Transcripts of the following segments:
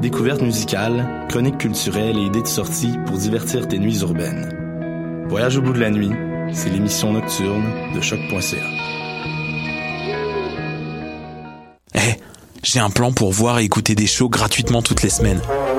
Découvertes musicales, chroniques culturelles et idées de sortie pour divertir tes nuits urbaines. Voyage au bout de la nuit, c'est l'émission nocturne de choc.ca. Eh, j'ai un plan pour voir et écouter des shows gratuitement toutes les semaines.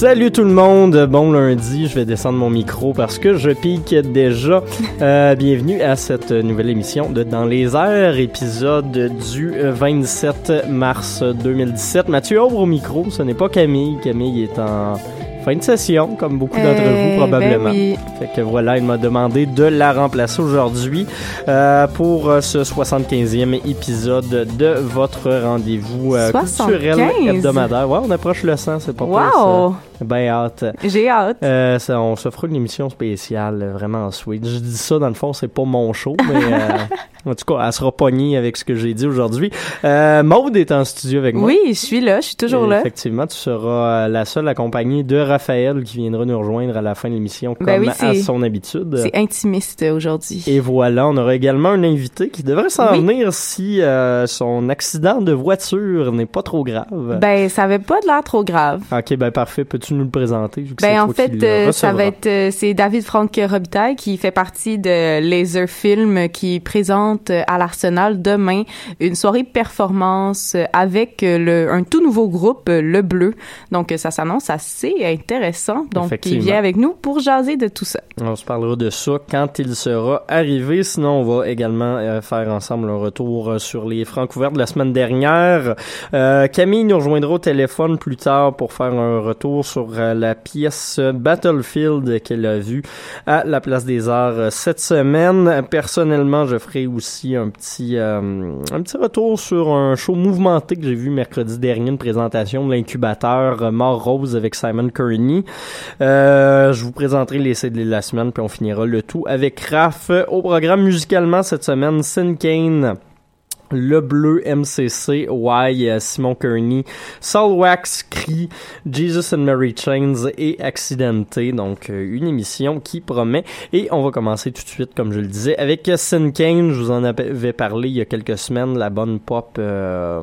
Salut tout le monde, bon lundi, je vais descendre mon micro parce que je pique déjà. Euh, bienvenue à cette nouvelle émission de Dans les airs, épisode du 27 mars 2017. Mathieu ouvre au micro, ce n'est pas Camille, Camille est en fin de session, comme beaucoup d'entre Euh, vous probablement. ben oui. Fait que voilà, il m'a demandé de la remplacer aujourd'hui euh, pour ce 75e épisode de votre rendez-vous euh, 75? culturel hebdomadaire. Ouais, on approche le 100, c'est pas Wow! ça. Ben hâte. J'ai hâte. Euh, ça, on se fera une émission spéciale, euh, vraiment sweet. Je dis ça, dans le fond, c'est pas mon show, mais euh, en tout cas, elle sera pognée avec ce que j'ai dit aujourd'hui. Euh, Maude est en studio avec moi. Oui, je suis là, je suis toujours là. Effectivement, tu seras la seule accompagnée de Raphaël qui viendra nous rejoindre à la fin de l'émission comme Ben oui, à son habitude. C'est intimiste aujourd'hui. Et voilà, on aura également un invité qui devrait s'en Oui. venir si euh, son accident de voiture n'est pas trop grave. Ben, ça avait pas de l'air trop grave. ok, ben parfait. Peux-tu nous le présenter? Ben, en fait, euh, ça va être, euh, c'est David Franck Robitaille qui fait partie de Laser Film qui présente euh, à l'Arsenal demain une soirée performance euh, avec euh, le, un tout nouveau groupe, euh, Le Bleu. Donc, euh, ça s'annonce assez intéressant. Donc, il vient avec nous pour jaser de tout ça. On se parlera de ça quand il sera arrivé. Sinon, on va également euh, faire ensemble un retour euh, sur les francs ouverts de la semaine dernière. Euh, Camille nous rejoindra au téléphone plus tard pour faire un retour sur euh, la pièce Battlefield qu'elle a vue à la Place des Arts euh, cette semaine. Personnellement, je ferai aussi un petit euh, un petit retour sur un show mouvementé que j'ai vu mercredi dernier, une présentation de l'incubateur Mort Rose avec Simon Kearney. Je vous présenterai les CD de la semaine, puis on finira le tout avec Raph. Au programme musicalement cette semaine, Sin Kane. Le Bleu MCC, Y, euh, Simon Kearney, Wax, Cree, Jesus and Mary Chains et Accidenté. Donc, euh, une émission qui promet. Et on va commencer tout de suite, comme je le disais, avec Sin Kane. Je vous en avais parlé il y a quelques semaines. La bonne pop euh,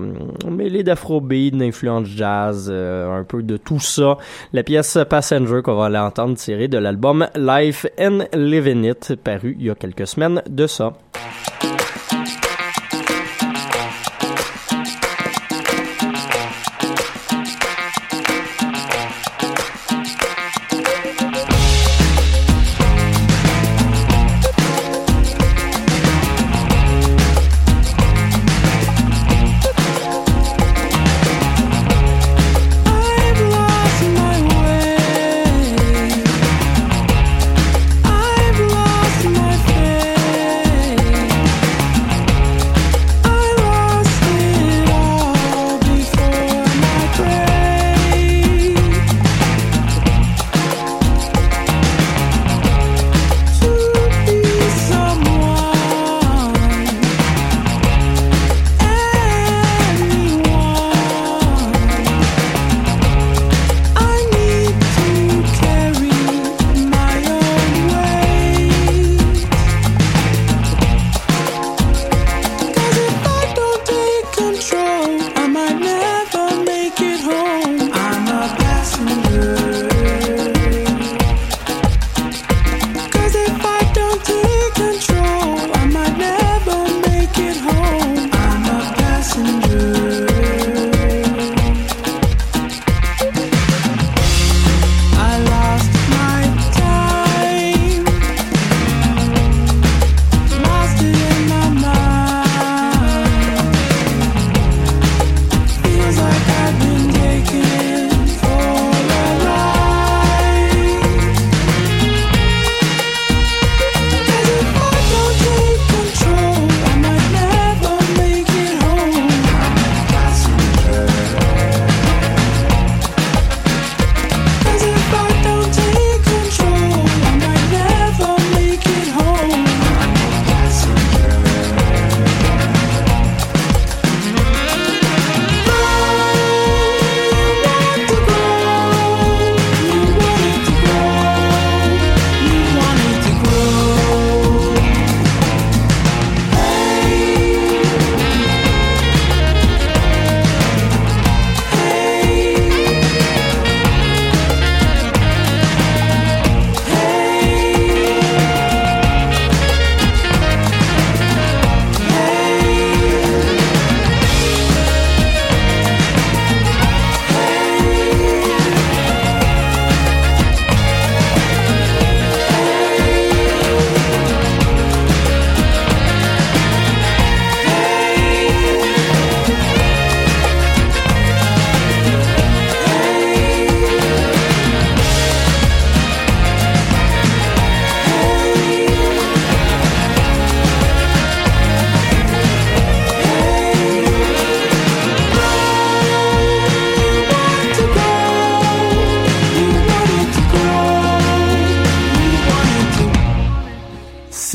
mêlée d'afrobeat, d'influence jazz, euh, un peu de tout ça. La pièce Passenger qu'on va aller entendre tirée de l'album Life and Living It, paru il y a quelques semaines de ça.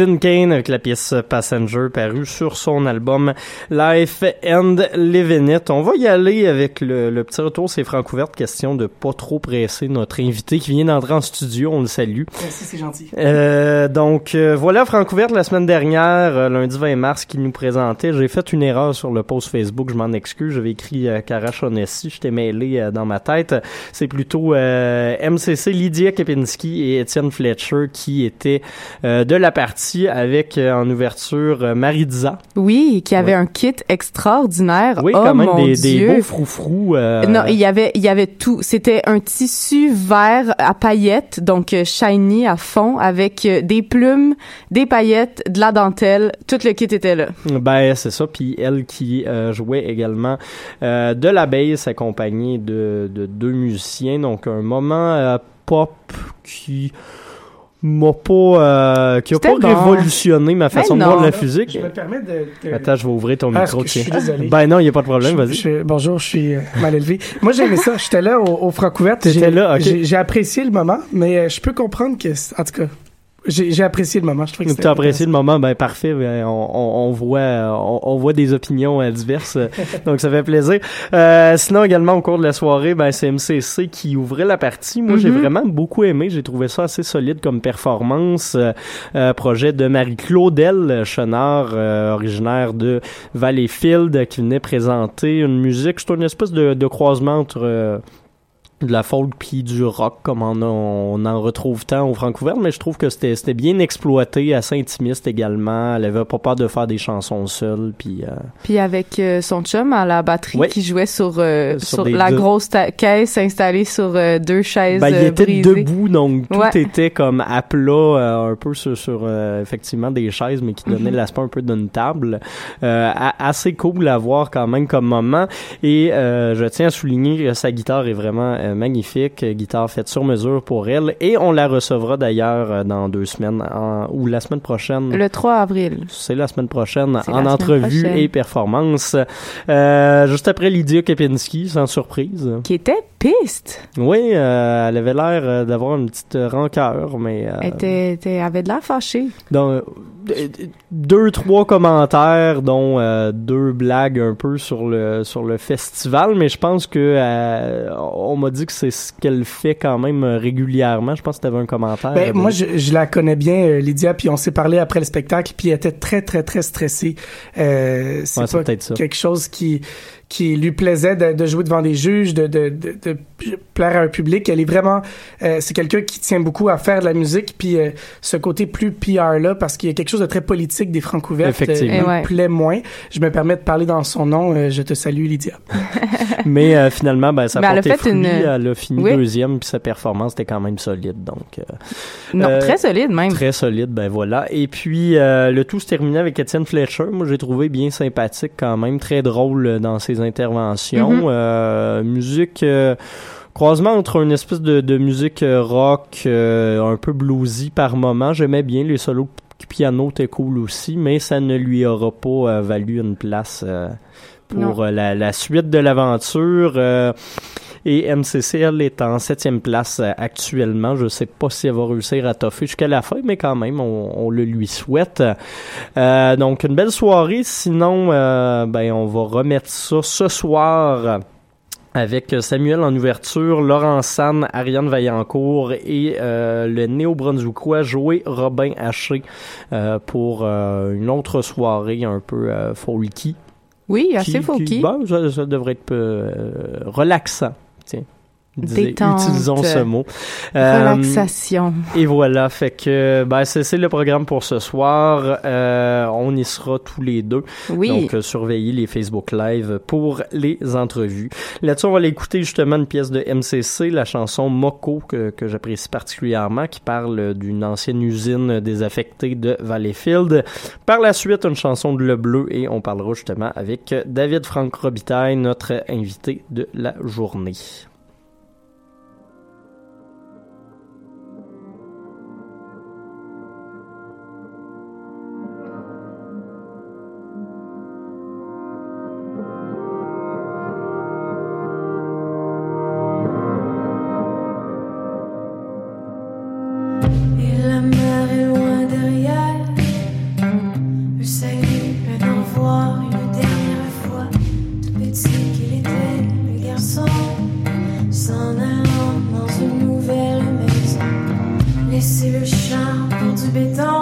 Tin Kane avec la pièce Passenger parue sur son album Life and Living It. On va y aller avec le, le petit retour, c'est Francouverte, question de pas trop presser notre invité qui vient d'entrer en studio, on le salue. Merci, c'est gentil. Euh, donc euh, voilà Francouverte la semaine dernière, euh, lundi 20 mars, qui nous présentait. J'ai fait une erreur sur le post Facebook, je m'en excuse, j'avais écrit euh, Karash Onessi, j'étais mêlé euh, dans ma tête. C'est plutôt MCC, Lydia Kepinski et Étienne Fletcher qui étaient de la partie avec euh, en ouverture euh, Maritza. Oui, qui avait Ouais. un kit extraordinaire. Oui, oh, quand même des, des beaux froufrous. euh, Non, il y avait, il y avait tout. C'était un tissu vert à paillettes, donc euh, shiny à fond, avec euh, des plumes, des paillettes, de la dentelle. Tout le kit était là. Ben, c'est ça. Puis elle qui jouait également de la bass accompagnée de, de deux musiciens. Donc, un moment pop qui m'a pas, euh, qui a pas bon. révolutionné ma façon de voir la musique. Je me permets de... de- Attends, je vais ouvrir ton micro, je suis tiens. désolé. Ben non, il n'y a pas de problème, vas-y. bonjour, je suis euh, mal élevé. Moi, j'ai aimé ça. J'étais là au, au Francouverte. T'étais J'ai- là, ok. J'ai j'ai apprécié le moment, mais euh, je peux comprendre que, c'est- en tout cas, j'ai apprécié le moment. Je trouvais que Tu c'était as apprécié le moment, ben parfait. Ben, on, on, on voit, euh, on, on voit des opinions euh, diverses, donc ça fait plaisir. Euh, sinon également au cours de la soirée, ben c'est MCC qui ouvrait la partie. Moi, j'ai Mhm. vraiment beaucoup aimé. J'ai trouvé ça assez solide comme performance. Euh, euh, projet de Marie-Claudel Chenard, euh, originaire de Valleyfield, qui venait présenter une musique. C'est une espèce de, de croisement entre euh, de la folk puis du rock comme on, a- on en retrouve tant au Francouvert mais je trouve que c'était bien exploité assez intimiste également elle avait pas peur de faire des chansons seule puis euh, Puis avec euh, son chum à la batterie qui jouait sur, euh, Sur la grosse caisse installée sur deux chaises ben, il était brisées. debout donc tout Ouais. était comme à plat un peu sur, sur effectivement des chaises mais qui Mhm. l'aspect un peu d'une table assez cool à voir quand même comme moment et je tiens à souligner que sa guitare est vraiment magnifique euh, guitare faite sur mesure pour elle et on la recevra d'ailleurs euh, dans deux semaines en- ou la semaine prochaine Le 3 avril. c'est la semaine prochaine en semaine entrevue prochaine. et performance. Euh, juste après Lydia Kepinski, sans surprise. Qui était piste. Oui, euh, elle avait l'air euh, d'avoir une petite rancœur, mais euh, Elle était, était- avait de l'air fâchée. donc, euh, deux, trois commentaires, dont euh, deux blagues un peu sur le sur le festival, mais je pense que euh, on m'a dit que c'est ce qu'elle fait quand même euh, régulièrement. Je pense que tu avais un commentaire. Ben, euh, moi, je, je la connais bien, euh, Lydia, puis on s'est parlé après le spectacle, puis elle était très, très, très stressée. Euh, c'est Ouais, peut-être ça. quelque chose qui qui lui plaisait de, de jouer devant des juges, de, de, de, de plaire à un public. Elle est vraiment, euh, c'est quelqu'un qui tient beaucoup à faire de la musique, puis euh, ce côté plus PR là, parce qu'il y a quelque chose de très politique des francs ouverts, Effectivement. Eh me ouais. plaît moins. Je me permets de parler dans son nom. euh, je te salue, Lydia. Mais euh, finalement, ben, ça a elle a porté fait fruit. une- Elle a fini Oui. deuxième, puis sa performance était quand même solide. Donc, euh, Non, Euh, très solide même. Très solide, ben voilà. Et puis, euh, le tout se terminait avec Étienne Fletcher. Moi, j'ai trouvé bien sympathique quand même, très drôle euh, dans ses interventions. Mhm. Euh, musique... euh, Croisement entre une espèce de, de musique euh, rock euh, un peu bluesy par moment. J'aimais bien les solos piano, étaient cool aussi, mais ça ne lui aura pas euh, valu une place euh, pour euh, la, la suite de l'aventure. Euh, et MCC, elle est en septième place euh, actuellement. Je sais pas si elle va réussir à toffer jusqu'à la fin, mais quand même, on, on le lui souhaite. Euh, donc, une belle soirée. Sinon, ben, on va remettre ça ce soir avec Samuel en ouverture, Laurent San, Ariane Vaillancourt et euh, le néo-brunswickois Joey Robin Haché euh, pour euh, une autre soirée un peu folky. Oui, assez Qui- qui- folky. bon, ça, ça devrait être euh, relaxant. Tiens. Disais- Détente. Utilisons ce mot. Euh, Relaxation. et voilà, fait que ben, c'est le programme pour ce soir. Euh, on y sera tous les deux. Oui. Donc, euh, surveillez les Facebook Live pour les entrevues. Là-dessus, on va aller écouter justement une pièce de MCC, la chanson Moko, que, que j'apprécie particulièrement, qui parle d'une ancienne usine désaffectée de Valleyfield. Par la suite, une chanson de Le Bleu, et on parlera justement avec David Franck Robitaille, notre invité de la journée. laisser le char pour du béton.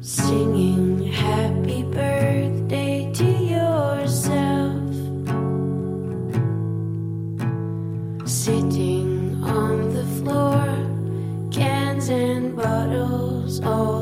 Singing happy birthday to yourself. Sitting on the floor, cans and bottles all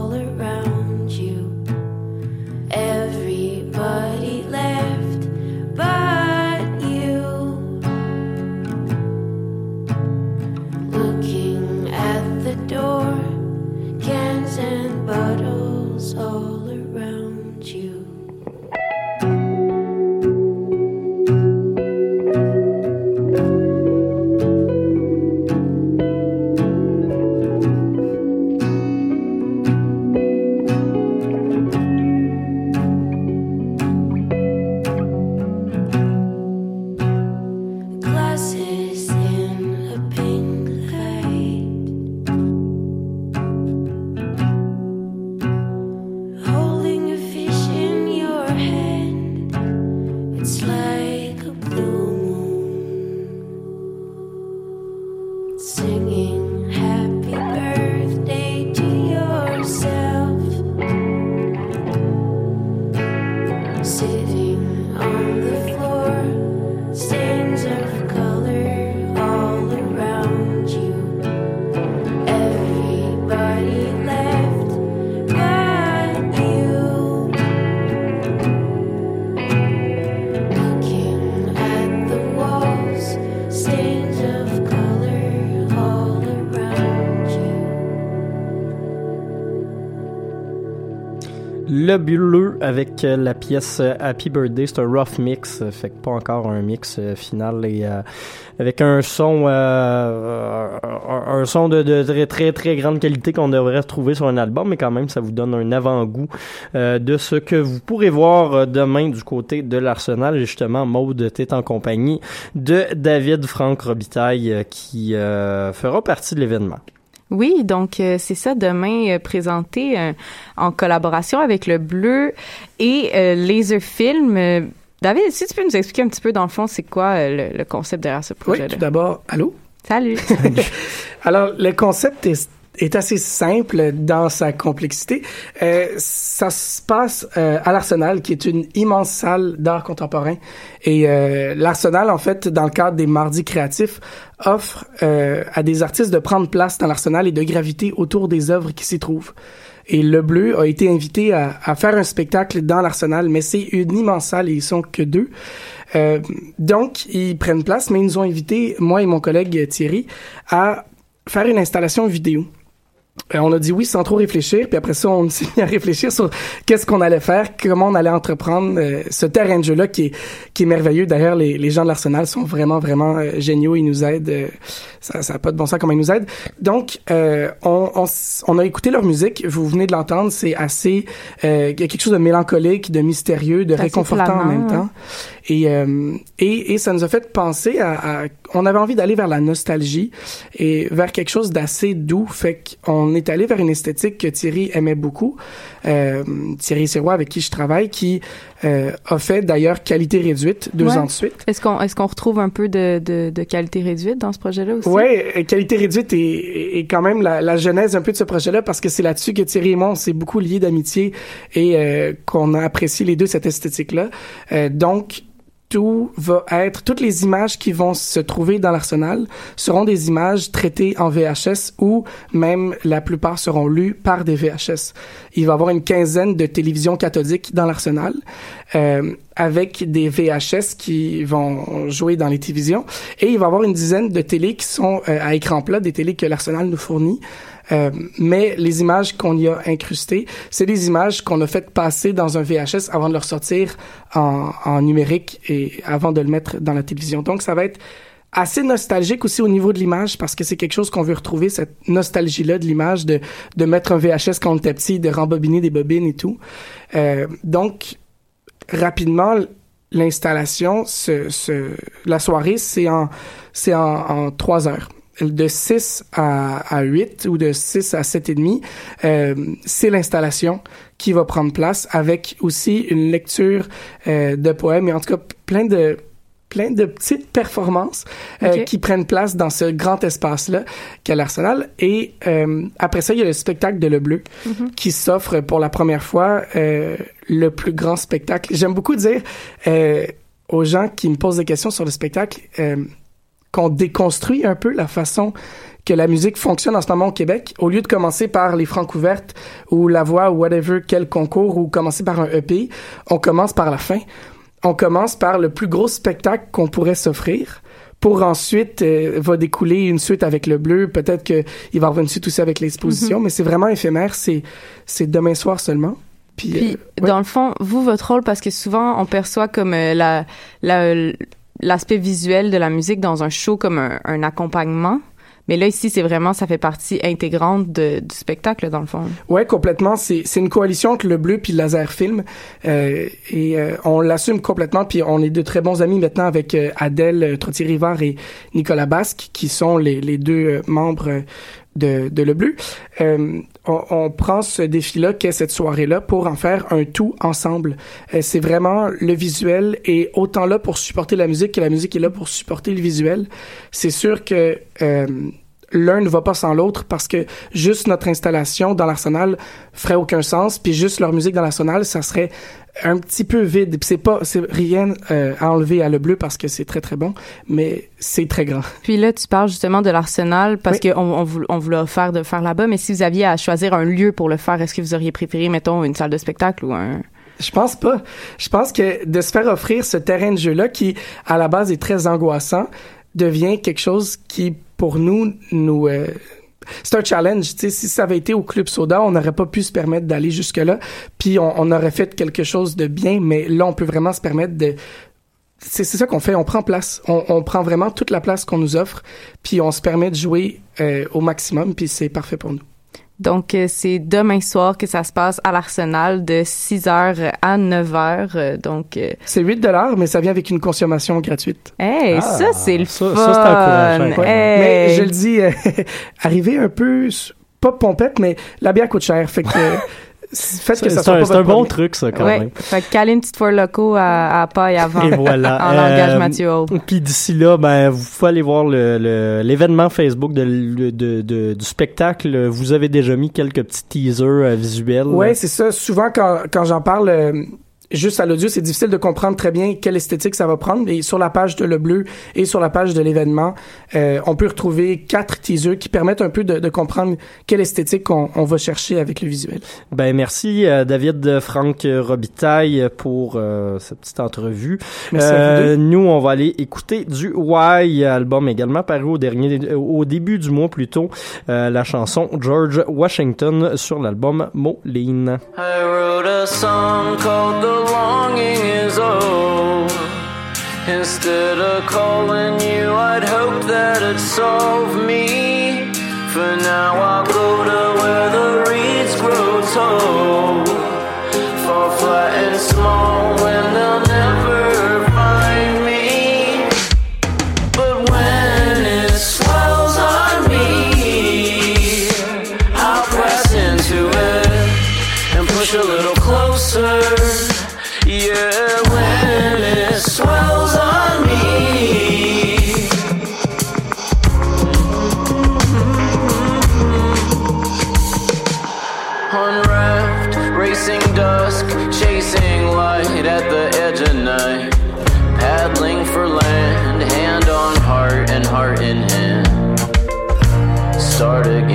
Le bleu avec euh, la pièce euh, Happy Birthday, c'est un rough mix, euh, fait que pas encore un mix final et avec un son un, son de, très très très grande qualité qu'on devrait retrouver sur un album, mais quand même ça vous donne un avant-goût de ce que vous pourrez voir demain du côté de l'Arsenal. Justement, Maude t'es en compagnie de David Franck Robitaille qui fera partie de l'événement. Oui, donc euh, c'est ça demain euh, présenté euh, en collaboration avec le Bleu et euh, Laserfilm. euh, David, si tu peux nous expliquer un petit peu, dans le fond, c'est quoi euh, le, le concept derrière ce Oui, projet-là? tout d'abord, allô? Salut! Alors, le concept est, est assez simple dans sa complexité. Euh, ça se passe euh, à l'Arsenal, qui est une immense salle d'art contemporain. Et euh, l'Arsenal, en fait, dans le cadre des Mardis créatifs, offre euh, à des artistes de prendre place dans l'Arsenal et de graviter autour des œuvres qui s'y trouvent. Et Le Bleu a été invité à, à faire un spectacle dans l'Arsenal, mais c'est une immense salle et ils sont que deux. Euh, donc, ils prennent place, mais ils nous ont invités, moi et mon collègue Thierry, à faire une installation vidéo. Euh, on a dit oui sans trop réfléchir, puis après ça, on s'est mis à réfléchir sur qu'est-ce qu'on allait faire, comment on allait entreprendre euh, ce terrain de jeu-là qui est, qui est merveilleux. D'ailleurs, les, les gens de l'Arsenal sont vraiment, vraiment euh, géniaux. Ils nous aident. euh, ça n'a pas de bon sens comment ils nous aident. Donc, on, on, on a écouté leur musique. Vous venez de l'entendre. C'est assez... Il y a quelque chose de mélancolique, de mystérieux, de réconfortant en même temps. Et, euh, et, et ça nous a fait penser à, à- On avait envie d'aller vers la nostalgie et vers quelque chose d'assez doux. Fait qu'on est allé vers une esthétique que Thierry aimait beaucoup. Euh, Thierry Sirois, avec qui je travaille, qui euh, a fait d'ailleurs qualité réduite deux Ouais. ans de suite. Est-ce qu'on est-ce qu'on retrouve un peu de, de, de qualité réduite dans ce projet-là aussi? Ouais, euh, qualité réduite est, est quand même la, la genèse un peu de ce projet-là parce que c'est là-dessus que Thierry et moi on s'est beaucoup liés d'amitié et euh, qu'on a apprécié les deux cette esthétique-là. Euh, donc tout va être, toutes les images qui vont se trouver dans l'arsenal seront des images traitées en VHS ou même la plupart seront lues par des VHS. Il va y avoir une quinzaine de télévisions cathodiques dans l'arsenal euh, avec des VHS qui vont jouer dans les télévisions et il va y avoir une dizaine de télés qui sont euh, à écran plat, des télés que l'arsenal nous fournit. Euh, mais les images qu'on y a incrustées, c'est des images qu'on a fait passer dans un VHS avant de le ressortir en, en numérique et avant de le mettre dans la télévision. Donc, ça va être assez nostalgique aussi au niveau de l'image parce que c'est quelque chose qu'on veut retrouver, cette nostalgie-là de l'image, de, de mettre un VHS quand on était petit, de rembobiner des bobines et tout. Euh, donc, rapidement, l'installation, ce, ce, la soirée, c'est en, c'est en, en trois heures de 6 à, à 8 ou de 6 à 7 et demi, euh, c'est l'installation qui va prendre place avec aussi une lecture euh, de poèmes et en tout cas plein de plein de petites performances euh, qui prennent place dans ce grand espace-là qu'est l'Arsenal. Et euh, après ça, il y a le spectacle de Le Bleu Mhm. qui s'offre pour la première fois euh, le plus grand spectacle. J'aime beaucoup dire euh, aux gens qui me posent des questions sur le spectacle euh, qu'on déconstruit un peu la façon que la musique fonctionne en ce moment au Québec. Au lieu de commencer par les francs ouvertes ou la voix ou whatever, quel concours ou commencer par un EP, on commence par la fin. On commence par le plus gros spectacle qu'on pourrait s'offrir pour ensuite euh, va découler une suite avec le bleu. Peut-être qu'il va y avoir une suite aussi avec l'exposition, Mhm. mais c'est vraiment éphémère. C'est, c'est demain soir seulement. Puis, Puis, euh, ouais. dans le fond, vous, votre rôle, parce que souvent, on perçoit comme euh, la, la- l'aspect visuel de la musique dans un show comme un, un accompagnement. Mais là, ici, c'est vraiment, ça fait partie intégrante de- du spectacle, dans le fond. Ouais, complètement. C'est c'est une coalition entre le bleu puis le laser film euh, et euh, on l'assume complètement. Puis on est de très bons amis maintenant avec euh, Adèle euh, Trottier-Rivard et Nicolas Basque qui sont les, les deux euh, membres euh, de, de Le Bleu. On, on prend ce défi-là qu'est cette soirée-là pour en faire un tout ensemble. Euh, c'est vraiment le visuel est autant là pour supporter la musique que la musique est là pour supporter le visuel. C'est sûr que euh, l'un ne va pas sans l'autre parce que juste notre installation dans l'arsenal ferait aucun sens puis juste leur musique dans l'arsenal ça serait un petit peu vide Puis c'est pas c'est rien euh, à enlever à le bleu parce que c'est très très bon mais c'est très grand Puis là, tu parles justement de l'Arsenal parce qu'on on, vous, on vous l'a offert de faire là-bas. Mais si vous aviez à choisir un lieu pour le faire, est-ce que vous auriez préféré, mettons, une salle de spectacle ou un... Je pense pas. Je pense que de se faire offrir ce terrain de jeu-là, qui à la base est très angoissant, devient quelque chose qui, pour nous, nous euh, c'est un challenge. Tu sais, si ça avait été au Club Soda, on n'aurait pas pu se permettre d'aller jusque-là. Puis on, on aurait fait quelque chose de bien, mais là, on peut vraiment se permettre de c'est c'est ça qu'on fait, on prend place. On, on prend vraiment toute la place qu'on nous offre, puis on se permet de jouer euh, au maximum, puis c'est parfait pour nous. Donc, euh, c'est demain soir que ça se passe à l'Arsenal de 6h à 9h. euh, donc, euh, C'est 8 dollars, mais ça vient avec une consommation gratuite. hey, Ah, ça, c'est le ça- fun! ça, c'est encourageant. Hey! Mais je le dis, euh, arriver un peu, pas pompette, mais la bière coûte cher. Fait que faites que C'est ça soit un, pas c'est un bon premier. truc, ça, quand Ouais. même. Fait que caler une petite four loco à, à paille avant. Et voilà. en langage Euh, Mathieu Hall. Puis d'ici là, ben, vous pouvez aller voir le- le- l'événement Facebook de, le- de- de- du spectacle. Vous avez déjà mis quelques petits teasers euh, visuels. Ouais, c'est ça. Souvent, quand, quand j'en parle euh, juste à l'audio, c'est difficile de comprendre très bien quelle esthétique ça va prendre. Et sur la page de Le Bleu et sur la page de l'événement, euh, on peut retrouver quatre teasers qui permettent un peu de, de comprendre quelle esthétique on, on va chercher avec le visuel. Ben merci euh, David Franck Robitaille pour euh, cette petite entrevue. Merci à vous deux. nous on va aller écouter du Why album également paru au dernier au début du mois plutôt euh, la chanson George Washington sur l'album Moline. I wrote a song called The Longing is Old. Instead of calling you, I'd hope that it'd solve me. For now, I'll go to where the reeds grow tall. started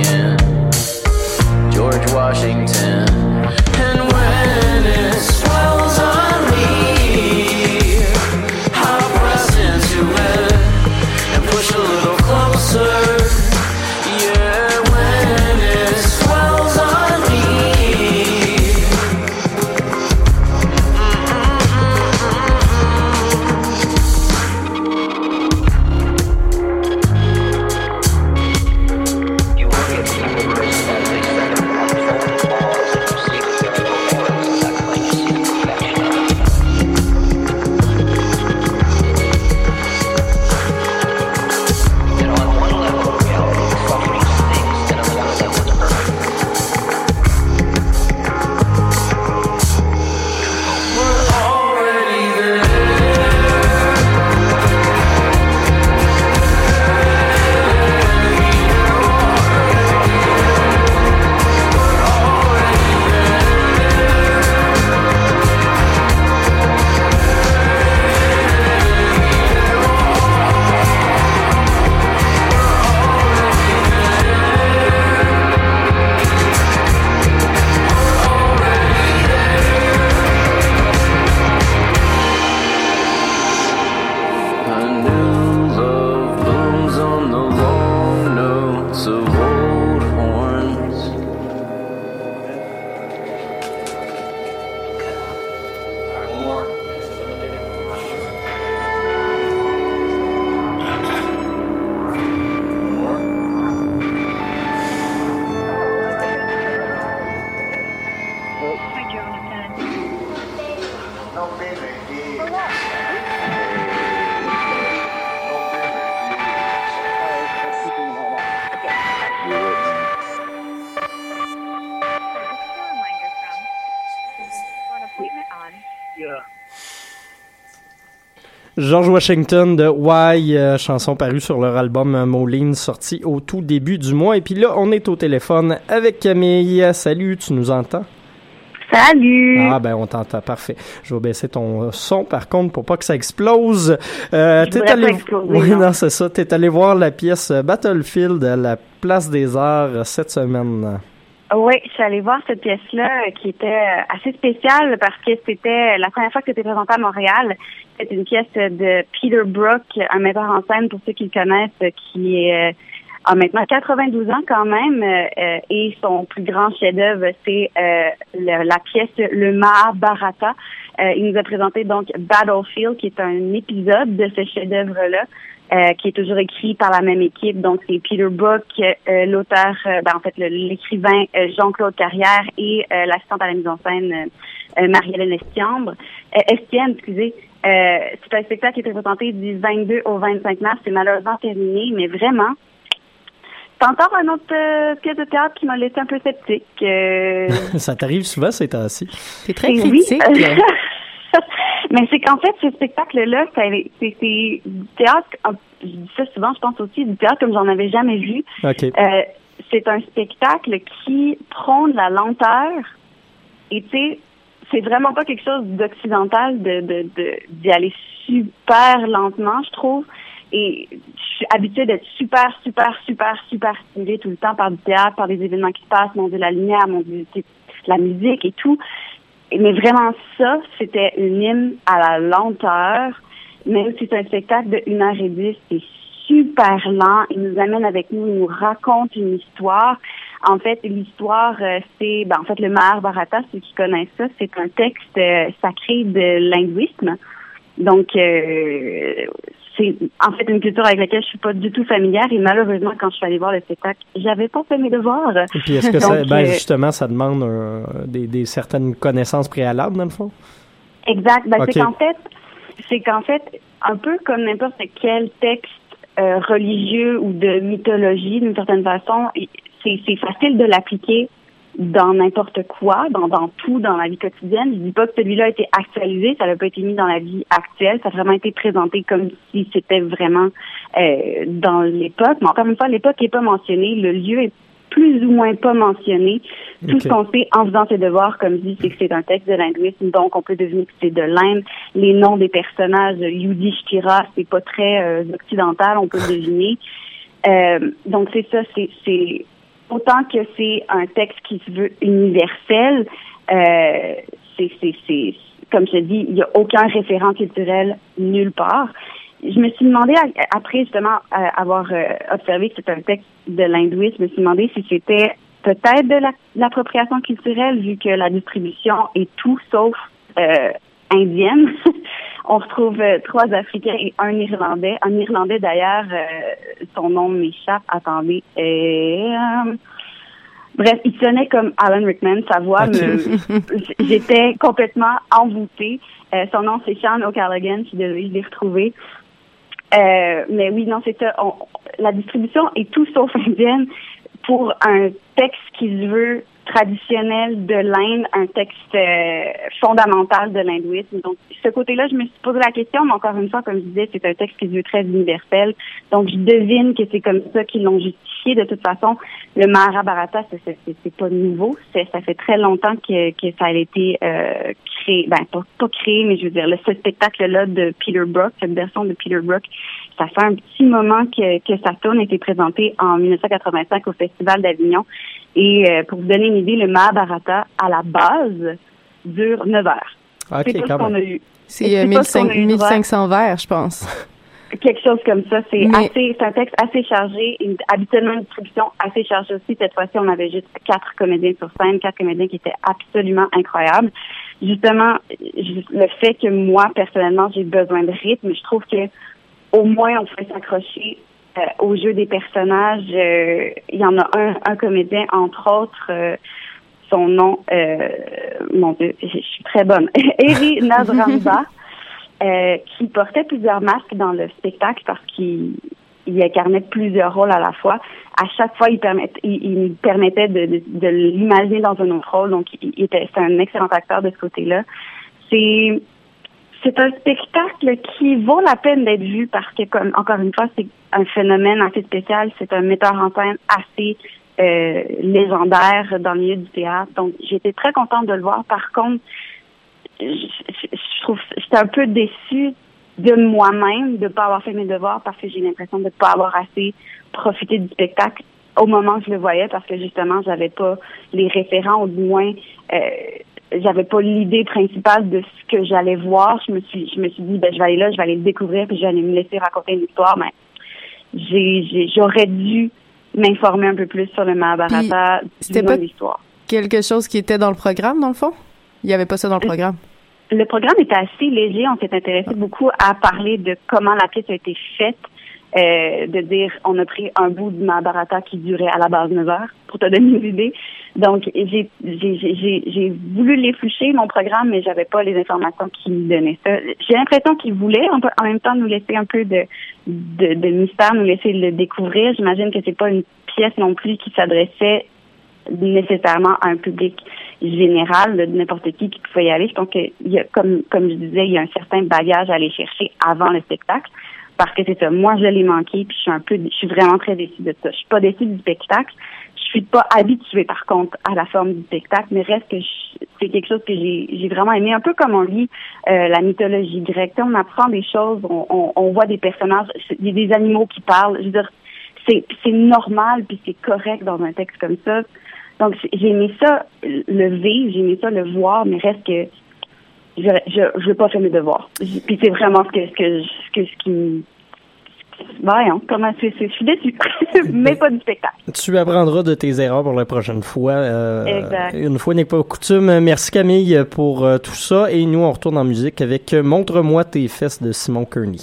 George Washington de Why, euh, chanson parue sur leur album Moline, sorti au tout début du mois. Et puis là, on est au téléphone avec Camille. Salut, tu nous entends? Salut! Ah ben on t'entend, parfait. Je vais baisser ton son par contre pour pas que ça explose. Euh, t'es allé... pas exploser, Oui, non. non, c'est ça. T'es allé voir la pièce Battlefield à la Place des Arts cette semaine. Oui, je suis allée voir cette pièce-là euh, qui était euh, assez spéciale parce que c'était la première fois que c'était présenté à Montréal. C'est une pièce de Peter Brook, un metteur en scène pour ceux qui le connaissent, qui euh, a maintenant 92 ans quand même et son plus grand chef-d'œuvre c'est la pièce Le Mahabharata. Il nous a présenté donc Battlefield qui est un épisode de ce chef-d'œuvre-là. Euh, qui est toujours écrit par la même équipe. Donc, c'est Peter Brook, euh, l'auteur, euh, ben, en fait, le- l'écrivain euh, Jean-Claude Carrière et euh, l'assistante à la mise en scène euh, euh, Marie-Hélène Estiambre. Euh, Estienne, excusez. Euh, c'est un spectacle qui est présenté du 22 au 25 mars. C'est malheureusement terminé, mais vraiment, c'est encore un autre euh, pièce de théâtre qui m'a laissé un peu sceptique. Euh, ça t'arrive souvent ces temps-ci. C'est très Et critique. oui. Mais c'est qu'en fait, ce spectacle-là, c'est du théâtre, je dis ça souvent, je pense aussi, du théâtre comme j'en avais jamais vu. Euh, c'est un spectacle qui prône la lenteur et tu sais, c'est vraiment pas quelque chose d'occidental de de- de- d'y aller super lentement, je trouve. Et je suis habituée d'être super, super, super, super stimulée tout le temps par du théâtre, par des événements qui se passent, mon Dieu, la lumière, mon Dieu, la musique et tout. Mais vraiment ça, c'était une hymne à la lenteur. Même si c'est un spectacle de 1 heure et 10, c'est super lent. Il nous amène avec nous, il nous raconte une histoire. En fait, l'histoire, euh, c'est, ben, en fait, le Mahabharata, ceux qui connaissent ça, c'est un texte euh, sacré de l'hindouisme. Donc, euh, c'est en fait une culture avec laquelle je suis pas du tout familière et malheureusement, quand je suis allée voir le spectacle, j'avais pas fait mes devoirs. Et puis est-ce que ça, ben, euh, justement, ça demande des, des certaines connaissances préalables, dans le fond? Exact. Ben. C'est qu'en fait, c'est qu'en fait, un peu comme n'importe quel texte euh, religieux ou de mythologie, d'une certaine façon, c'est facile de l'appliquer dans n'importe quoi, dans, dans tout, dans la vie quotidienne. Je dis pas que celui-là a été actualisé, ça n'a pas été mis dans la vie actuelle, ça a vraiment été présenté comme si c'était vraiment euh, dans l'époque. Mais encore une fois, l'époque n'est pas mentionnée, le lieu est plus ou moins pas mentionné. Tout ce qu'on fait en faisant ses devoirs, comme dit, c'est que c'est un texte de linguisme, donc on peut deviner que c'est de l'Inde. Les noms des personnages, Yudhishthira, c'est pas très euh, occidental, on peut deviner. Euh, donc c'est ça, c'est autant que c'est un texte qui se veut universel, euh, c'est c'est c'est comme je dis, il y a aucun référent culturel nulle part. Je me suis demandé après justement euh, avoir euh, observé que c'était un texte de l'hindouisme, je me suis demandé si c'était peut-être de la- l'appropriation culturelle vu que la distribution est tout sauf indienne. On retrouve euh, trois Africains et un Irlandais. Un Irlandais d'ailleurs, euh, son nom m'échappe. Attendez. Euh, bref, il sonnait comme Alan Rickman. Sa voix me, j'étais complètement envoûtée. Euh, son nom c'est Sean O'Callaghan. Je suis désolée, je l'ai retrouvé. Euh, mais oui, non, c'est ça. On- la distribution est tout sauf indienne pour un texte qui se veut traditionnel de l'Inde, un texte euh, fondamental de l'hindouisme. Donc, ce côté-là, je me suis posé la question, mais encore une fois, comme je disais, c'est un texte qui veut très universel. Donc, je devine que c'est comme ça qu'ils l'ont justifié. De toute façon, le Mahabharata, c'est- pas nouveau. Ça fait très longtemps que, que ça a été euh, créé. Ben, pas, pas créé, mais je veux dire, ce spectacle-là de Peter Brook, cette version de Peter Brook, ça fait un petit moment que, que ça tourne, a été présenté en 1985 au Festival d'Avignon. Et euh, pour vous donner une idée, le Mahabharata, à la base, dure 9 heures. Ok, c'est pas quand ce qu'on a même. eu. C'est Et euh, pas ce qu'on 1500 a eu droit. 1500 vers, je pense. Quelque chose comme ça. C'est Mais- assez, c'est un texte assez chargé. Une, habituellement, une distribution assez chargée aussi. Cette fois-ci, on avait juste quatre comédiens sur scène, quatre comédiens qui étaient absolument incroyables. Justement, ju- le fait que moi, personnellement, j'ai besoin de rythme, je trouve que au moins on peut s'accrocher euh, au jeu des personnages. Euh, Il y en a un, un comédien, entre autres, euh, son nom, euh, mon Dieu, je suis très bonne, Eri Nazramba, euh, qui portait plusieurs masques dans le spectacle parce qu'il il incarnait plusieurs rôles à la fois. À chaque fois, il, permettait, il, il permettait de, de, de l'imaginer dans un autre rôle. Donc, il, il était, c'est un excellent acteur de ce côté-là. C'est c'est un spectacle qui vaut la peine d'être vu parce que, comme encore une fois, c'est un phénomène assez spécial. C'est un metteur en scène assez euh, légendaire dans le milieu du théâtre. Donc, j'étais très contente de le voir. Par contre, je, trouve, j'étais un peu déçue de moi-même de pas avoir fait mes devoirs parce que j'ai l'impression de pas avoir assez profité du spectacle au moment où je le voyais parce que justement j'avais pas les référents ou du moins euh, j'avais pas l'idée principale de ce que j'allais voir je me suis je me suis dit ben je vais aller là je vais aller le découvrir puis je vais aller me laisser raconter une histoire mais j'ai j'aurais dû m'informer un peu plus sur le Mahabharata C'était pas l'histoire quelque chose qui était dans le programme, dans le fond? Il n'y avait pas ça dans le programme? Le programme était assez léger. On s'est intéressé beaucoup à parler de comment la pièce a été faite. Euh, de dire, on a pris un bout de Mahabharata qui durait à la base 9 heures, pour te donner une idée. Donc, j'ai j'ai- j'ai- j'ai- voulu l'efflucher, mon programme, mais j'avais pas les informations qui me donnaient ça. J'ai l'impression qu'ils voulaient en, même temps nous laisser un peu de, de, de mystère, nous laisser le découvrir. J'imagine que c'est pas une pièce non plus qui s'adressait nécessairement à un public général de n'importe qui qui pouvait y aller. Pense qu'il y a, comme, comme je disais, il y a un certain bagage à aller chercher avant le spectacle. Parce que c'est ça, moi je l'ai manqué, puis je suis un peu, je suis vraiment très déçue de ça. Je suis pas déçue du spectacle, je suis pas habituée par contre à la forme du spectacle, mais reste que c'est quelque chose que j'ai j'ai vraiment aimé, un peu comme on lit euh, la mythologie grecque. On apprend des choses, on, on, on voit des personnages, des animaux qui parlent. Je veux dire, c'est c'est normal puis c'est correct dans un texte comme ça. Donc j'ai aimé ça le vivre, j'ai aimé ça le voir, mais reste que je je je vais pas faire mes devoirs. Puis c'est vraiment ce que ce que je- ce que ce qui Voyons, comment c'est, c'est- je suis déçue, mais pas du spectacle. Tu apprendras de tes erreurs pour la prochaine fois. euh, Exact. Une fois n'est pas coutume. Merci Camille pour euh, tout ça. Et nous, on retourne en musique avec Montre-moi tes fesses de Simon Kearney.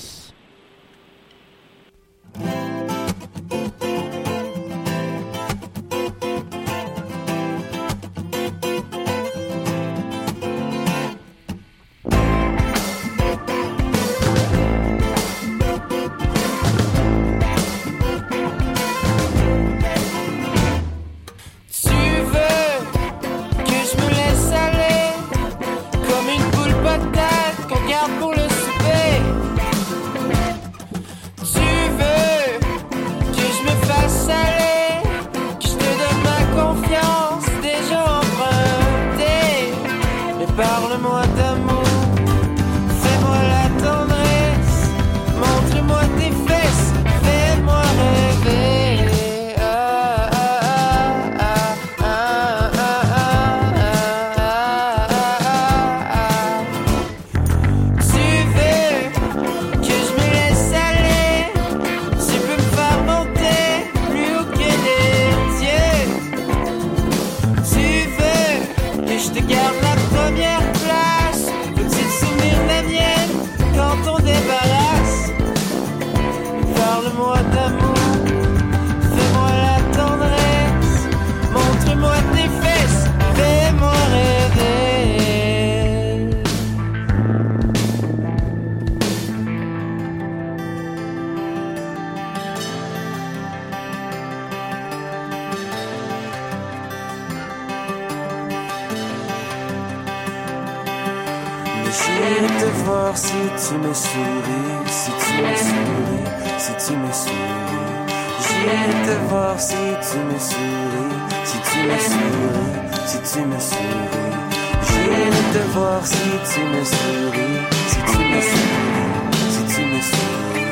Parle-moi d'amour, voir si tu me souris, si tu me souris, si tu me souris.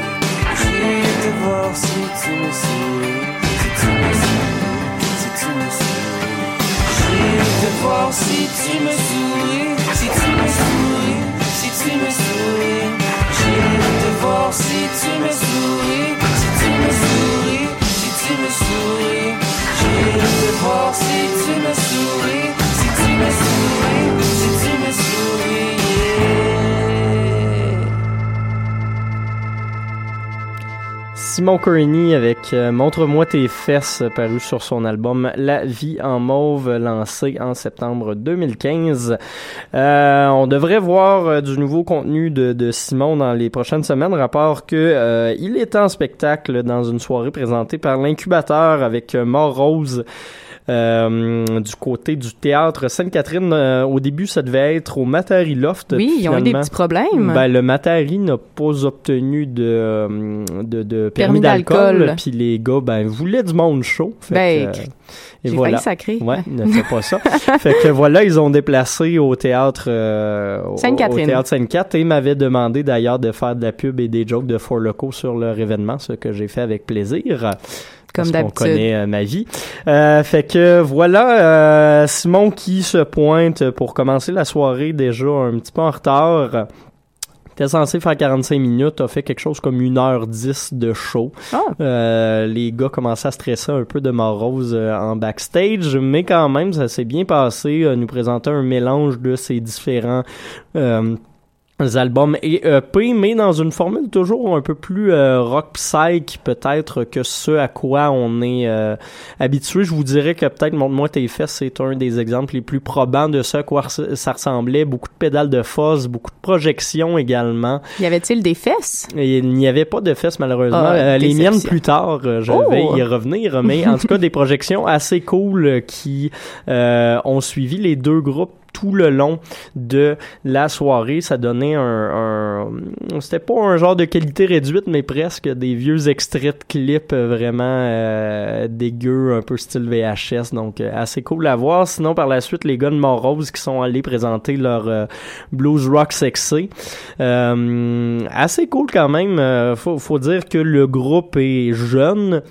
J'irai te voir si tu me souris, si tu me souris, si tu me souris. J'irai te voir si tu me souris, si tu me souris, si tu me souris. J'irai te voir si tu me souris, si tu me souris, si tu me souris. J'irai te voir si tu me souris, si tu me souris, si tu me souris. Simon Kearney avec euh, Montre-moi tes fesses, paru sur son album La vie en mauve, lancé en septembre 2015. Euh, on devrait voir euh, du nouveau contenu de, de Simon dans les prochaines semaines, rapport que euh, il est en spectacle dans une soirée présentée par l'incubateur avec euh, Mort Rose. Euh, du côté du théâtre Sainte-Catherine, euh, au début, ça devait être au Matari Loft. Oui, ils ont eu des petits problèmes. Ben, le Matari n'a pas obtenu de, euh, de, de permis, Permis d'alcool. Puis les gars, ben, voulaient du monde chaud. Fait Ben, que, j'ai failli sacrer. Ouais, ne fais pas ça. fait que voilà, ils ont déplacé au théâtre euh, Sainte-Catherine. Au théâtre Sainte-Catherine et m'avaient demandé d'ailleurs de faire de la pub et des jokes de Four Locaux sur leur événement, ce que j'ai fait avec plaisir. Comme d'habitude. connaît euh, ma vie. Euh, fait que voilà, euh, Simon qui se pointe pour commencer la soirée déjà un petit peu en retard. T'es censé faire 45 minutes, a fait quelque chose comme 1h10 de show. Ah. Euh, les gars commençaient à stresser un peu de Morose euh, en backstage, mais quand même, ça s'est bien passé. Euh, nous présentait un mélange de ces différents... euh, albums et EP, mais dans une formule toujours un peu plus euh, rock psych peut-être que ce à quoi on est euh, habitué. Je vous dirais que peut-être Montre-moi tes fesses, c'est un des exemples les plus probants de ce à quoi ça ressemblait. Beaucoup de pédales de fosse, beaucoup de projections également. Y avait-il des fesses? Et il n'y avait pas de fesses malheureusement. Ah, Euh, les miennes plus tard, euh, je Oh! vais y revenir, mais en tout cas des projections assez cool euh, qui euh, ont suivi les deux groupes tout le long de la soirée. Ça donnait un... un- C'était pas un genre de qualité réduite, mais presque des vieux extraits de clips vraiment euh, dégueux, un peu style VHS. Donc, euh, assez cool à voir. Sinon, par la suite, les gars de Morose qui sont allés présenter leur euh, blues rock sexy. Euh, assez cool quand même. Faut, faut dire que le groupe est jeune.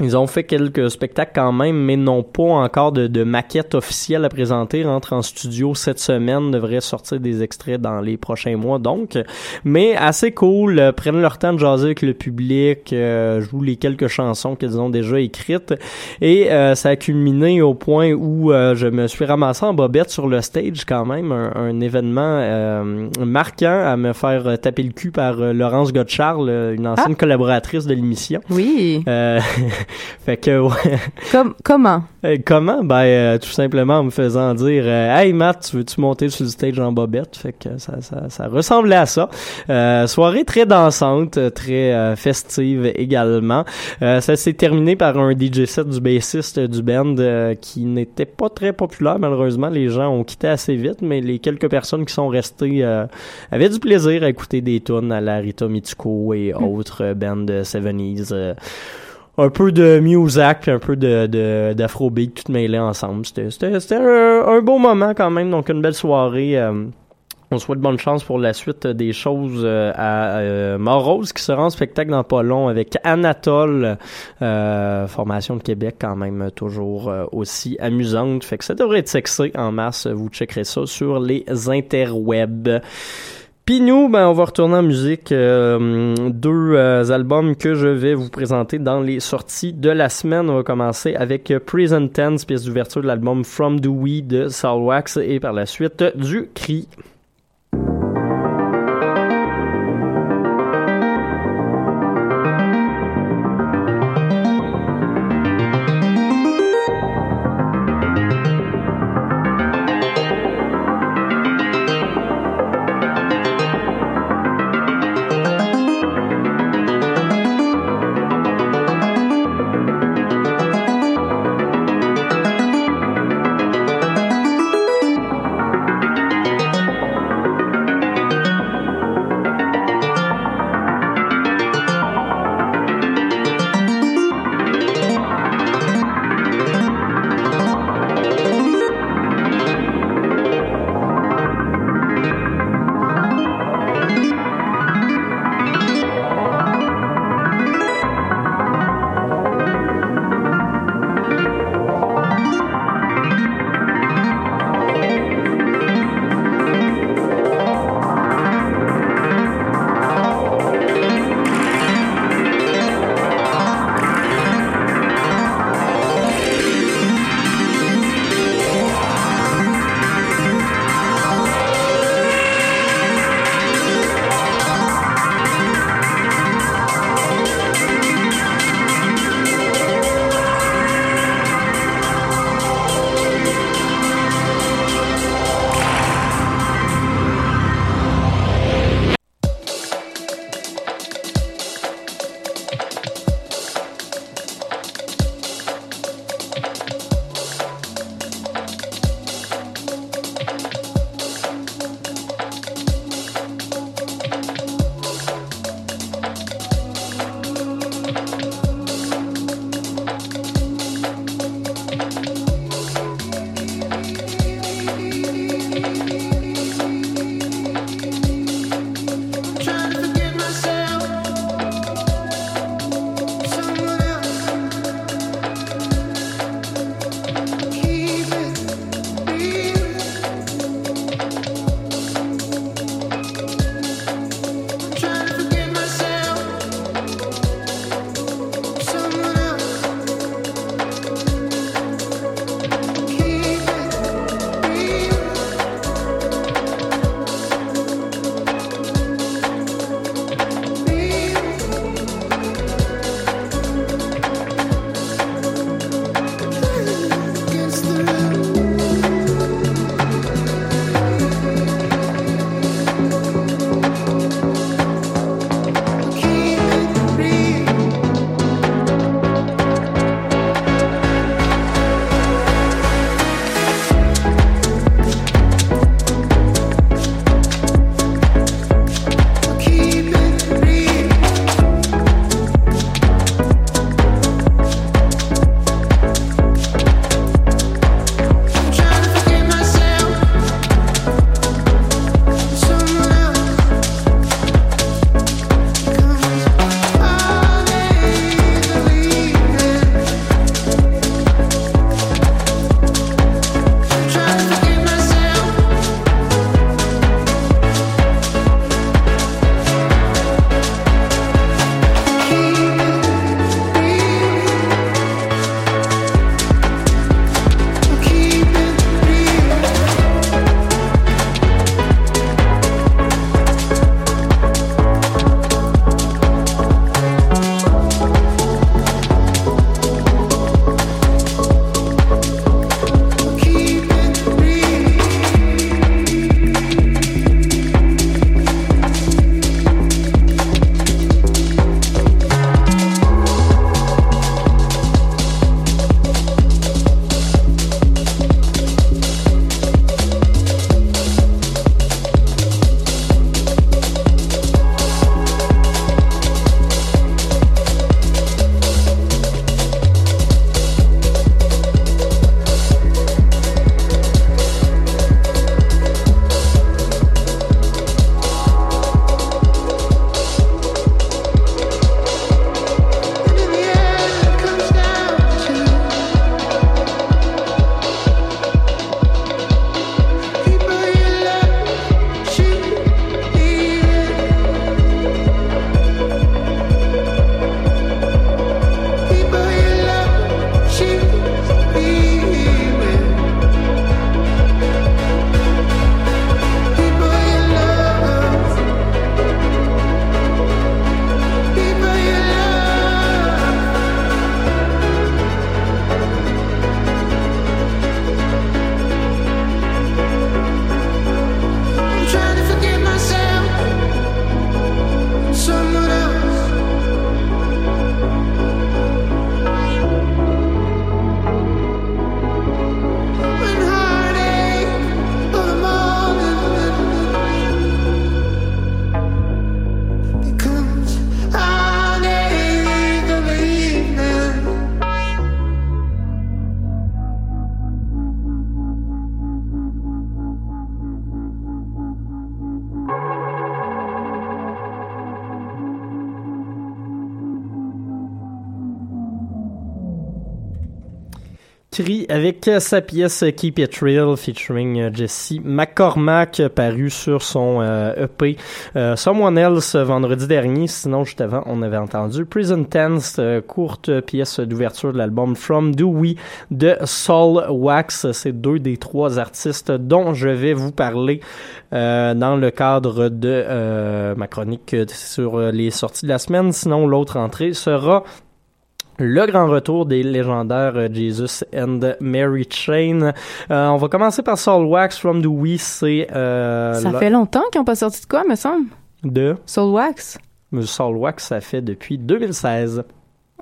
Ils ont fait quelques spectacles quand même, mais n'ont pas encore de, de maquette officielle à présenter. Rentrent en studio cette semaine, devraient sortir des extraits dans les prochains mois donc. Mais assez cool, euh, prennent leur temps de jaser avec le public, euh, jouent les quelques chansons qu'ils ont déjà écrites. Et euh, ça a culminé au point où euh, je me suis ramassé en bobette sur le stage quand même, un, un événement euh, marquant à me faire taper le cul par Laurence euh, une ancienne collaboratrice de l'émission. Oui. Fait que ouais. Comme, comment? Euh, comment? Ben euh, tout simplement en me faisant dire euh, hey Matt tu veux-tu monter sur le stage en bobette? Fait que ça ça, ça ressemblait à ça. Euh, soirée très dansante euh, très euh, festive également. Euh, ça s'est terminé par un DJ set du bassiste du band euh, qui n'était pas très populaire malheureusement. Les gens ont quitté assez vite mais les quelques personnes qui sont restées euh, avaient du plaisir à écouter des tunes à la Rita Mitsuko et autres euh, bands de 70s euh, un peu de Muzak puis un peu de, d'Afrobeat tout mêlé ensemble. C'était un, un beau moment quand même donc une belle soirée. euh, on souhaite bonne chance pour la suite des choses euh, à euh, Morose qui sera en spectacle dans pas long avec Anatole, euh, formation de Québec quand même toujours euh, aussi amusante. Fait que ça devrait être sexy en masse. Vous checkerez ça sur les interwebs. Puis nous, ben, on va retourner en musique. euh, deux euh, albums que je vais vous présenter dans les sorties de la semaine. On va commencer avec euh, Present Tense, pièce d'ouverture de l'album From Dewey de Salwax et par la suite euh, du Cri. Avec sa pièce Keep It Real featuring euh, Jesse McCormack paru sur son euh, EP euh, Someone Else vendredi dernier. Sinon, juste avant, on avait entendu Prison Tense, courte pièce d'ouverture de l'album From Dewey de Soul Wax. C'est deux des trois artistes dont je vais vous parler dans le cadre de ma chronique sur les sorties de la semaine. Sinon, l'autre entrée sera le grand retour des légendaires euh, Jesus and Mary Chain. Euh, on va commencer par Soul Wax from the We. C'est euh, Ça la- fait longtemps qu'ils n'ont pas sorti de quoi, me semble? de? Soul Wax? Soul Wax. Ça fait depuis 2016.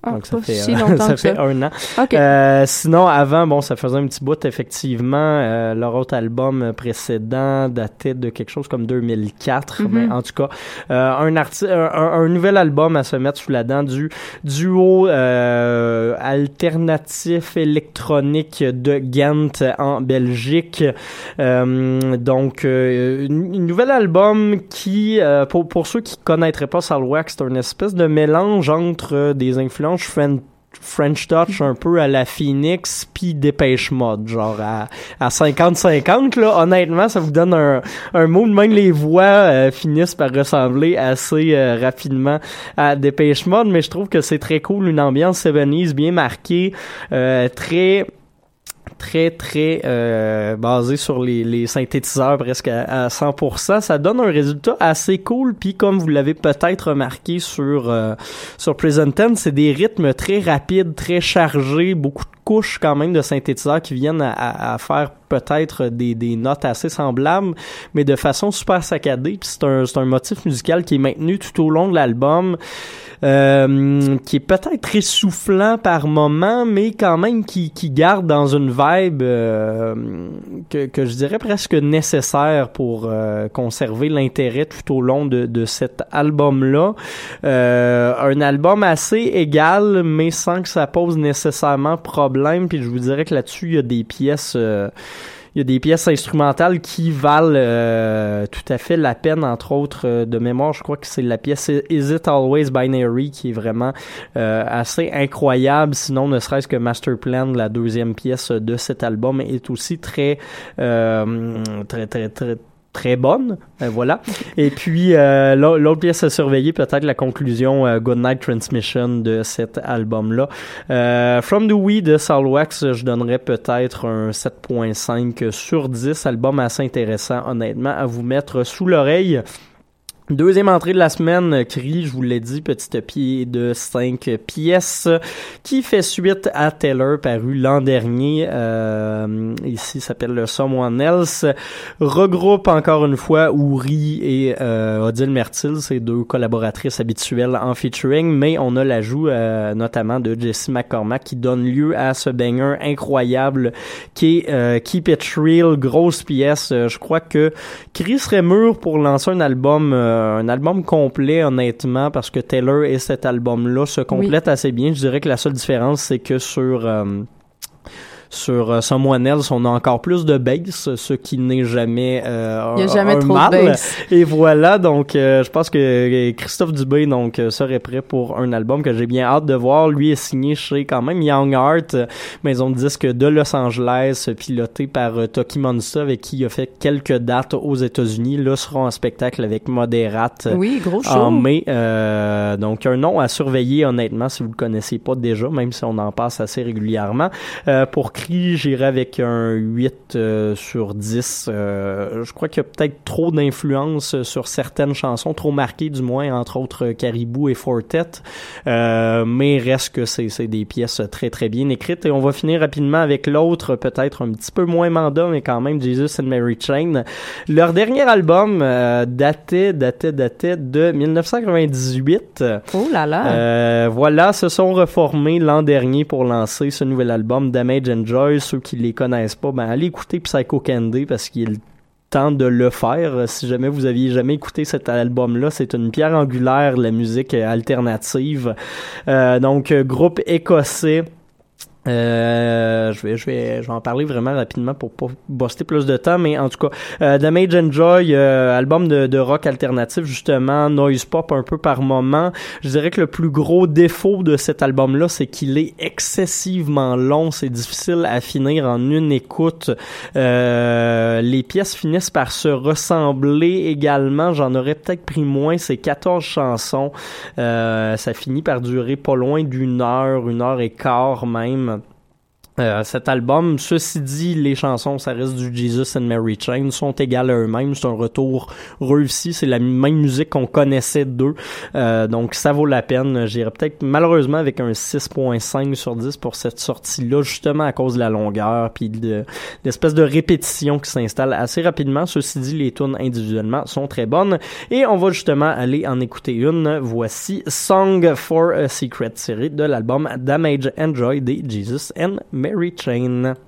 Ah, Donc ça fait, si euh, ça fait ça. un an. OK. Euh, sinon, avant, bon, ça faisait un petit bout, effectivement. Euh, leur autre album précédent datait de quelque chose comme 2004. Mhm. Mais en tout cas, euh, un, arti- un, un- un nouvel album à se mettre sous la dent du duo euh, alternatif électronique de Ghent en Belgique. Euh, donc, euh, une nouvel album qui, euh, pour, pour ceux qui connaîtraient pas Salwax, c'est une espèce de mélange entre des influences Fren- French Touch un peu à la Phoenix puis Dépêche Mode, genre à, à 50-50 là. Honnêtement, ça vous donne un, un mood. Même les voix euh, finissent par ressembler assez euh, rapidement à Dépêche Mode, mais je trouve que c'est très cool, une ambiance 70s bien marquée, euh, très très très euh, basé sur les, les synthétiseurs presque à, à 100%. Ça donne un résultat assez cool. Puis comme vous l'avez peut-être remarqué sur euh, sur Prison Tense, c'est des rythmes très rapides, très chargés, beaucoup de couches quand même de synthétiseurs qui viennent à faire peut-être des, des notes assez semblables, mais de façon super saccadée. Puis c'est un, un motif musical qui est maintenu tout au long de l'album, euh, qui est peut-être essoufflant par moment, mais quand même qui, qui garde dans une vibe euh, que, que je dirais presque nécessaire pour euh, conserver l'intérêt tout au long de, de cet album-là. Euh, un album assez égal, mais sans que ça pose nécessairement problème. Puis je vous dirais que là-dessus, il y a des pièces... euh, il y a des pièces instrumentales qui valent euh, tout à fait la peine, entre autres euh, de mémoire, je crois que c'est la pièce Is It Always Binary qui est vraiment euh, assez incroyable. Sinon, ne serait-ce que Master Plan, la deuxième pièce de cet album, est aussi très, très, très, très très bonne, Euh, voilà. Et puis euh, l'au- l'autre pièce à surveiller, peut-être la conclusion euh, Goodnight Transmission de cet album-là. Euh, From the We de Salwax, je donnerais peut-être un 7.5 sur 10, album assez intéressant, honnêtement, à vous mettre sous l'oreille. Deuxième entrée de la semaine, Cri, je vous l'ai dit, petit pied de 5 pièces, qui fait suite à Taylor, paru l'an dernier. Euh, ici, s'appelle le Someone Else. Regroupe encore une fois Ouri et euh, Odile Mertil, ces deux collaboratrices habituelles en featuring, mais on a l'ajout euh, notamment de Jessie McCormack qui donne lieu à ce banger incroyable qui est euh, Keep It Real, grosse pièce. Euh, je crois que Chris serait mûr pour lancer un album, un album complet, honnêtement, parce que Taylor et cet album-là se complètent assez bien. Je dirais que la seule différence, c'est que sur euh, sur euh, Someone Else, on a encore plus de bass, ce qui n'est jamais euh, Il y a un- jamais un trop de mal. bass. Et voilà, donc euh, je pense que Christophe Dubé donc serait prêt pour un album que j'ai bien hâte de voir. Lui est signé chez quand même Young Art, maison de disques de Los Angeles, piloté par Toki Monsta, avec qui il a fait quelques dates aux États-Unis. Là, sera en spectacle avec Moderate Oui, gros show. en mai. Euh, donc un nom à surveiller honnêtement si vous le connaissez pas déjà, même si on en passe assez régulièrement. Euh, pour J'irai avec un 8 euh, sur 10. Euh, je crois qu'il y a peut-être trop d'influence sur certaines chansons, trop marquées du moins, entre autres euh, Caribou et Fortet. Euh, mais reste que c'est des pièces très très bien écrites. Et on va finir rapidement avec l'autre, peut-être un petit peu moins mandat, mais quand même Jesus and Mary Chain. Leur dernier album euh, datait, datait, datait de 1998. Oh là là. Euh, voilà, se sont reformés l'an dernier pour lancer ce nouvel album Damage and Joy. Ceux qui les connaissent pas, ben allez écouter Psycho Candy parce qu'il temps de le faire. Euh, Si jamais vous aviez jamais écouté cet album-là, c'est une pierre angulaire la musique alternative. Euh, donc, euh, groupe écossais. Euh, je vais, je vais, je vais en parler vraiment rapidement pour pas buster plus de temps, mais en tout cas, euh, Damage Enjoy, euh, album de, de rock alternatif justement, noise pop un peu par moment. Je dirais que le plus gros défaut de cet album-là, c'est qu'il est excessivement long. C'est difficile à finir en une écoute. Euh, les pièces finissent par se ressembler également. J'en aurais peut-être pris moins. C'est 14 chansons. Euh, ça finit par durer pas loin d'une heure, une heure et quart même. Euh, cet album, ceci dit, les chansons, ça reste du Jesus and Mary Chain, sont égales à eux-mêmes. C'est un retour réussi. C'est la même musique qu'on connaissait d'eux. Euh, donc, ça vaut la peine. J'irais peut-être, malheureusement, avec un 6.5 sur 10 pour cette sortie-là, justement à cause de la longueur puis de l'espèce de répétition qui s'installe assez rapidement. Ceci dit, les tunes individuellement sont très bonnes. Et on va justement aller en écouter une. Voici Song for a Secret, tiré de l'album Damage Enjoy des Jesus and Mary Chain. Too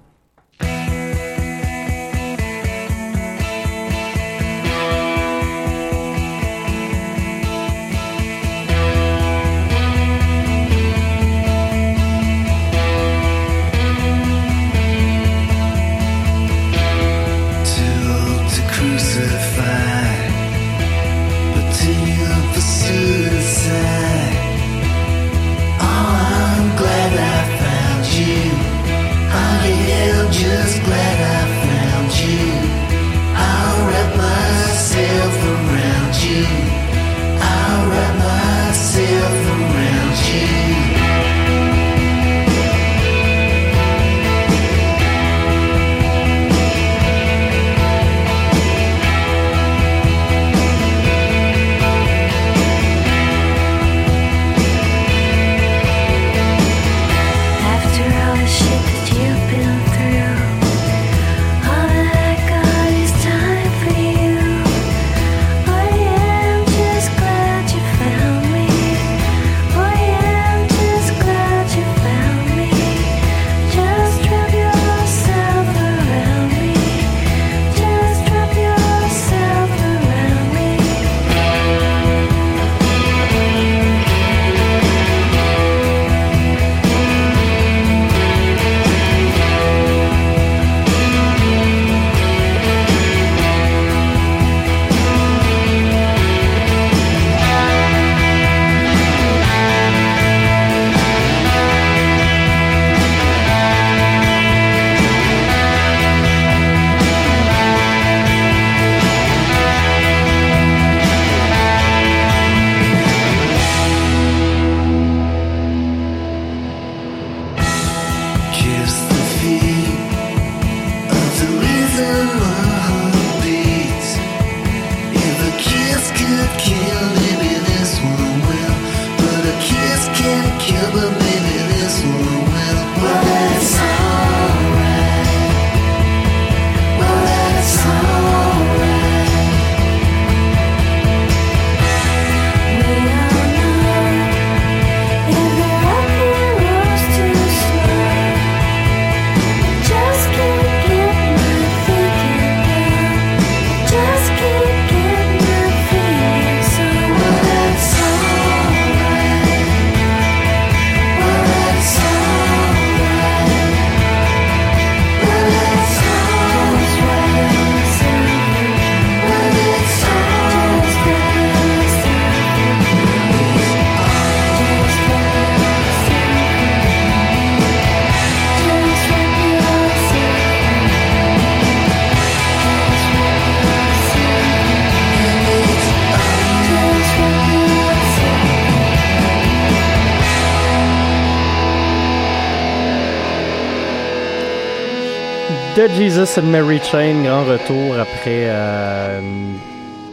Jesus and Mary Chain, grand retour après euh,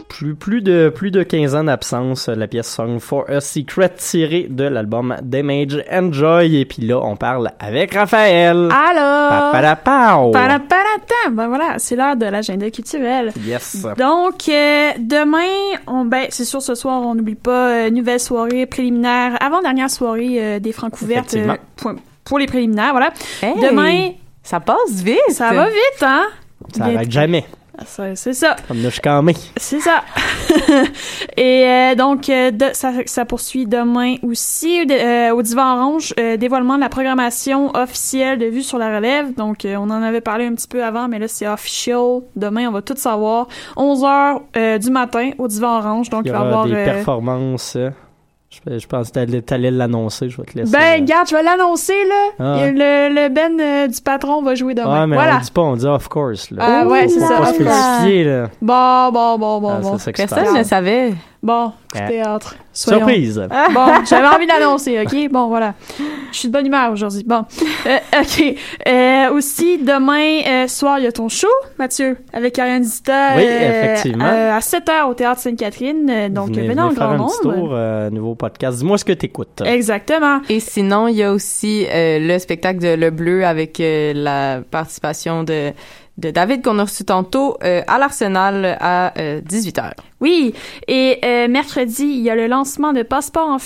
plus, plus, de, plus de 15 ans d'absence, la pièce Song for a Secret tirée de l'album Damage Enjoy. Et puis là, on parle avec Raphaël. Alors, Papadapao. Paraparatam. Ben voilà, c'est l'heure de l'agenda culturel. Yes. Donc, euh, demain, on, ben, c'est sûr, ce soir, on n'oublie pas, euh, nouvelle soirée préliminaire, avant-dernière soirée des Francs ouvertes Effectivement. euh, pour, pour les préliminaires, voilà. Hey, Demain, ça passe vite. ça va vite, hein? Ça Bien- arrête jamais. Ça, C'est ça. Comme nous, je suis calmé. C'est ça. Et euh, donc, euh, de- ça, ça poursuit demain aussi de- euh, au Divan Orange, euh, dévoilement de la programmation officielle de Vue sur la relève. Donc, euh, on en avait parlé un petit peu avant, mais là, c'est official. Demain, on va tout savoir. 11 heures euh, du matin au Divan Orange. Donc, Il va y avoir... des euh, performances. Euh, Je, je pense que t'allais- l'annoncer, je vais te laisser. Ben, garde, je vais l'annoncer, là. Ah. Le, le Ben euh, du patron va jouer demain. Ouais, mais voilà. on dit pas, on dit of course. Là. Ah, ouais, c'est Faut ça. pas se là. Bon, bon, bon, bon, Ah, bon. c'est Personne ne savait. Bon, coup de Ouais. théâtre. Soyons- Surprise. Bon, j'avais envie de l'annoncer, OK? Bon, voilà. Je suis de bonne humeur aujourd'hui. Bon. Euh, OK. Euh, aussi, demain euh, soir, il y a ton show, Mathieu, avec Ariane Zita. Oui, euh, effectivement. euh, à 7h au Théâtre Sainte-Catherine. Euh, Donc, venez, venez dans le venez faire grand un petit nombre. tour, euh, nouveau podcast. Dis-moi ce que t'écoutes. Exactement. Et sinon, il y a aussi euh, le spectacle de Le Bleu avec euh, la participation de, de David qu'on a reçu tantôt euh, à l'Arsenal à 18h. Oui, et euh, mercredi, il y a le lancement de Passeport en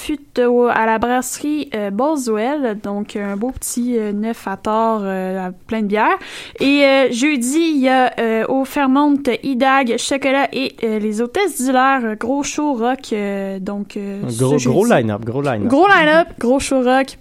au- à la brasserie euh, Boswell, donc un beau petit euh, neuf à tort euh, à plein de bière. Et euh, jeudi, il y a euh, au Fairmont Idag, Chocolat et euh, les hôtesses d'Hilaire, euh, gros show rock, euh, donc euh, gros, gros line-up, gros line-up. Gros line-up, gros show rock,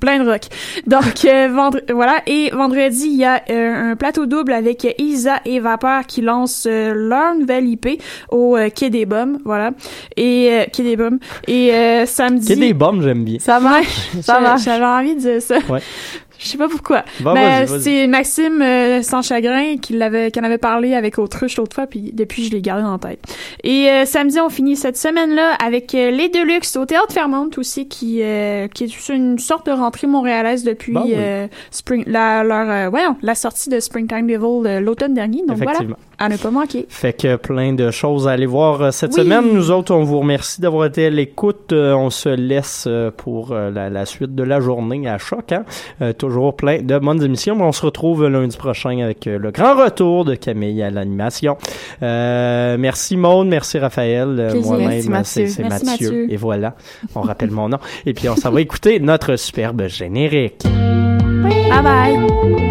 plein de rock. Donc euh, vendre- voilà et vendredi il y a euh, un plateau double avec Isa et Vapeur qui lancent euh, leur nouvelle IP au euh, Quai des Bums, voilà. Et euh, Quai des Bums et euh, samedi ait des bombes, j'aime bien. Ça marche, ça marche. J'avais envie de dire ça. Ouais. Je sais pas pourquoi. Mais vas-y, vas-y. c'est Maxime euh, sans chagrin qui l'avait qui en avait parlé avec Autruche l'autre fois puis depuis je l'ai gardé en tête. Et euh, samedi on finit cette semaine là avec euh, les Deluxe au théâtre Fairmont aussi qui euh, qui est une sorte de rentrée montréalaise depuis oui. euh, spring la leur euh, voyons, la sortie de Springtime Devil l'automne dernier donc voilà. À ne pas manquer. Fait que plein de choses à aller voir euh, cette Oui. semaine. Nous autres, on vous remercie d'avoir été à l'écoute. Euh, on se laisse euh, pour la, la suite de la journée à choc. Hein? Euh, toujours plein de bonnes émissions. On se retrouve lundi prochain avec le grand retour de Camille à l'animation. Euh, merci Maude, merci Raphaël. Moi-même, c'est Mathieu. Mathieu. Et voilà, on rappelle mon nom. Et puis on s'en va écouter notre superbe générique. Bye bye.